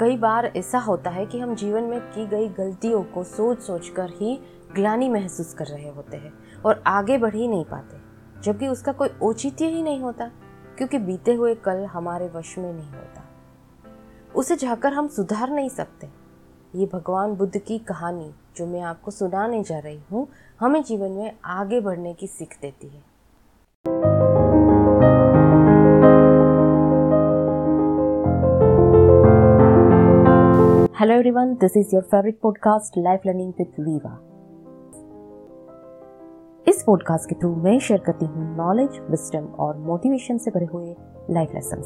कई बार ऐसा होता है कि हम जीवन में की गई गलतियों को सोच सोच कर ही ग्लानी महसूस कर रहे होते हैं और आगे बढ़ ही नहीं पाते, जबकि उसका कोई औचित्य ही नहीं होता, क्योंकि बीते हुए कल हमारे वश में नहीं होता। उसे जाकर हम सुधार नहीं सकते। ये भगवान बुद्ध की कहानी, जो मैं आपको सुनाने जा रही हूँ, हमें जीवन में आगे बढ़ने की सीख देती है। Hello everyone this is your favourite podcast life learning with Viva इस पॉडकास्ट के थ्रू मैं शेयर करती हूँ नॉलेज विस्टम और मोटिवेशन से भरे हुए लाइफ लेसन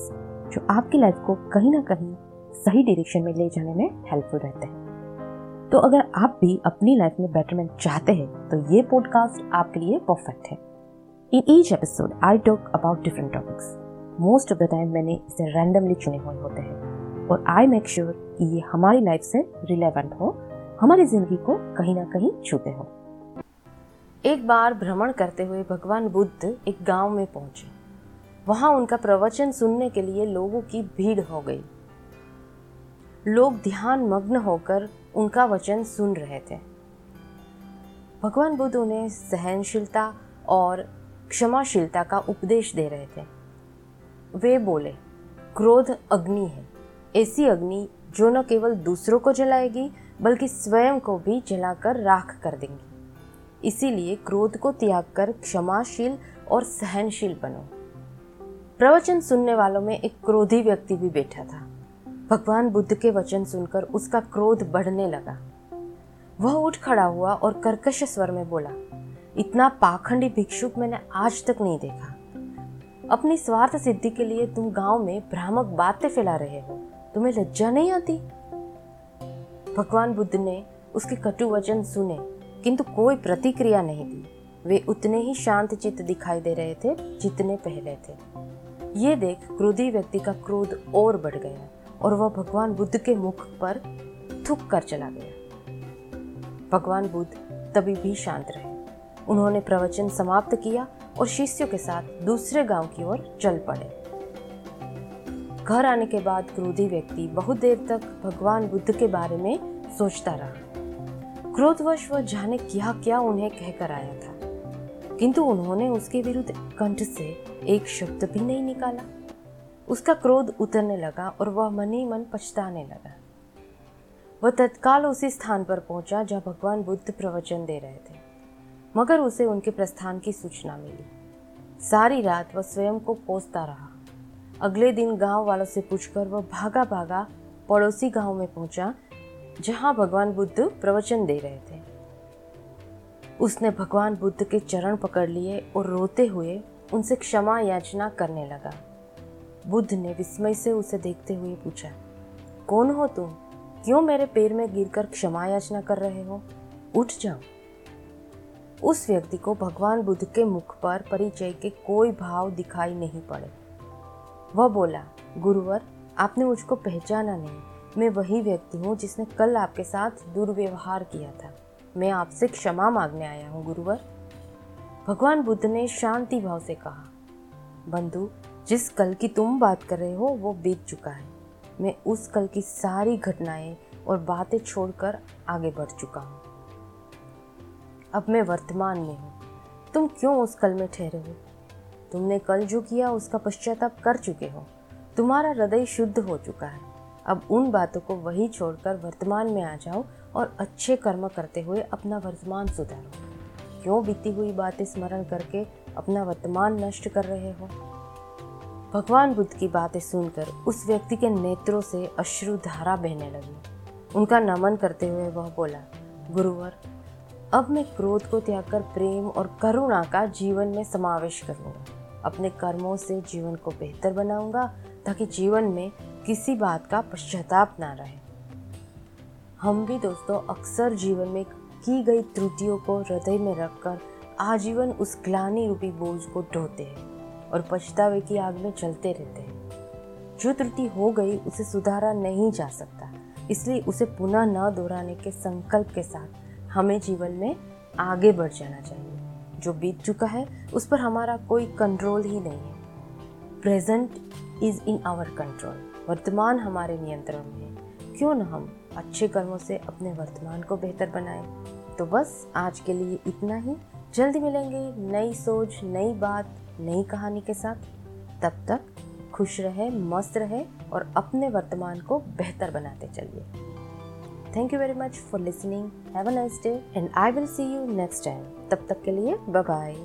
जो आपकी लाइफ को कहीं ना कहीं सही डायरेक्शन में ले जाने में हेल्पफुल रहते हैं। तो अगर आप भी अपनी लाइफ में बेटरमेंट चाहते हैं तो ये पॉडकास्ट आपके लिए परफेक्ट है। In each episode I talk about different topics most of the time मैंने इसे रैंडमली चुने हुए होते हैं। और आई मेक श्योर कि ये हमारी लाइफ से रिलेवेंट हो, हमारी ज़िंदगी को कहीं ना कहीं छूते हो। एक बार भ्रमण करते हुए भगवान बुद्ध एक गाँव में पहुँचे। वहाँ उनका प्रवचन सुनने के लिए लोगों की भीड़ हो गई। लोग ध्यान मग्न होकर उनका वचन सुन रहे थे। भगवान बुद्ध उन्हें सहनशीलता और क्षमाशीलता का उपदेश दे रहे थे। वे बोले, क्रोध अग्नि है। ऐसी अग्नि जो न केवल दूसरों को जलाएगी, बल्कि स्वयं को भी जलाकर राख कर देंगी। इसीलिए क्रोध को त्याग कर क्षमाशील और सहनशील बनो। प्रवचन सुनने वालों में एक क्रोधी व्यक्ति भी बैठा था। भगवान बुद्ध के वचन सुनकर उसका क्रोध बढ़ने लगा। वह उठ खड़ा हुआ और कर्कश स्वर में बोला, इतना पाखंडी भिक्षुक मैंने आज तक नहीं देखा। अपनी स्वार्थ सिद्धि के लिए तुम गाँव में भ्रामक बातें फैला रहे हो। तुम्हें लज्जा नहीं आती? भगवान बुद्ध ने उसके कटु वचन सुने, किंतु कोई प्रतिक्रिया नहीं दी। वे उतने ही शांत चित्त दिखाई दे रहे थे जितने पहले थे। ये देख क्रोधी व्यक्ति का क्रोध और बढ़ गया और वह भगवान बुद्ध के मुख पर थुक कर चला गया। भगवान बुद्ध तभी भी शांत रहे। उन्होंने प्रवचन समाप्त किया और शिष्यों के साथ दूसरे गाँव की ओर चल पड़े। घर आने के बाद क्रोधी व्यक्ति बहुत देर तक भगवान बुद्ध के बारे में सोचता रहा। क्रोधवश वह जाने क्या क्या उन्हें कहकर आया था। किंतु उन्होंने उसके विरुद्ध कंठ से एक शब्द भी नहीं निकाला। उसका क्रोध उतरने लगा और वह मन ही मन पछताने लगा। वह तत्काल उसी स्थान पर पहुँचा जहाँ भगवान बुद्ध प्रवचन दे रहे थे। मगर उसे उनके प्रस्थान की सूचना मिली। सारी रात वह स्वयं को कोसता रहा। अगले दिन गाँव वालों से पूछकर वह भागा भागा पड़ोसी गाँव में पहुँचा, जहाँ भगवान बुद्ध प्रवचन दे रहे थे। उसने भगवान बुद्ध के चरण पकड़ लिए और रोते हुए उनसे क्षमा याचना करने लगा। बुद्ध ने विस्मय से उसे देखते हुए पूछा, कौन हो तुम? क्यों मेरे पैर में गिरकर क्षमा याचना कर रहे हो? उठ जाओ। उस व्यक्ति को भगवान बुद्ध के मुख पर परिचय के कोई भाव दिखाई नहीं पड़े। वह बोला, गुरुवर, आपने मुझको पहचाना नहीं। मैं वही व्यक्ति हूँ जिसने कल आपके साथ दुर्व्यवहार किया था। मैं आपसे क्षमा मांगने आया हूँ, गुरुवर। भगवान बुद्ध ने शांति भाव से कहा, बंधु, जिस कल की तुम बात कर रहे हो, वो बीत चुका है। मैं उस कल की सारी घटनाएँ और बातें छोड़कर आगे बढ़ चुका हूँ। अब मैं वर्तमान में हूँ। तुम क्यों उस कल में ठहरे हो? तुमने कल जो किया, उसका पश्चाताप कर चुके हो। तुम्हारा हृदय शुद्ध हो चुका है। अब उन बातों को वही छोड़कर वर्तमान में आ जाओ और अच्छे कर्म करते हुए अपना वर्तमान सुधारो। क्यों बीती हुई बातें स्मरण करके अपना वर्तमान नष्ट कर रहे हो? भगवान बुद्ध की बातें सुनकर उस व्यक्ति के नेत्रों से अश्रु धारा बहने लगी। उनका नमन करते हुए वह बोला, गुरुवर, अब मैं क्रोध को त्याग कर प्रेम और करुणा का जीवन में समावेश करूँगा। अपने कर्मों से जीवन को बेहतर बनाऊँगा, ताकि जीवन में किसी बात का पश्चाताप ना रहे। हम भी दोस्तों, अक्सर जीवन में की गई त्रुटियों को हृदय में रखकर आजीवन उस ग्लानी रूपी बोझ को ढोते हैं और पछतावे की आग में चलते रहते हैं। जो त्रुटि हो गई, उसे सुधारा नहीं जा सकता। इसलिए उसे पुनः न दोहराने के संकल्प के साथ हमें जीवन में आगे बढ़ जाना चाहिए। जो बीत चुका है, उस पर हमारा कोई कंट्रोल ही नहीं है। Present is in our control वर्तमान हमारे नियंत्रण में है। क्यों ना हम अच्छे कर्मों से अपने वर्तमान को बेहतर बनाएँ? तो बस आज के लिए इतना ही। जल्दी मिलेंगे नई सोच, नई बात, नई कहानी के साथ। तब तक खुश रहे, मस्त रहे और अपने वर्तमान को बेहतर बनाते चलिए। Thank you very much for listening have a nice day and I will see you next time तब तक के लिए बाय बाय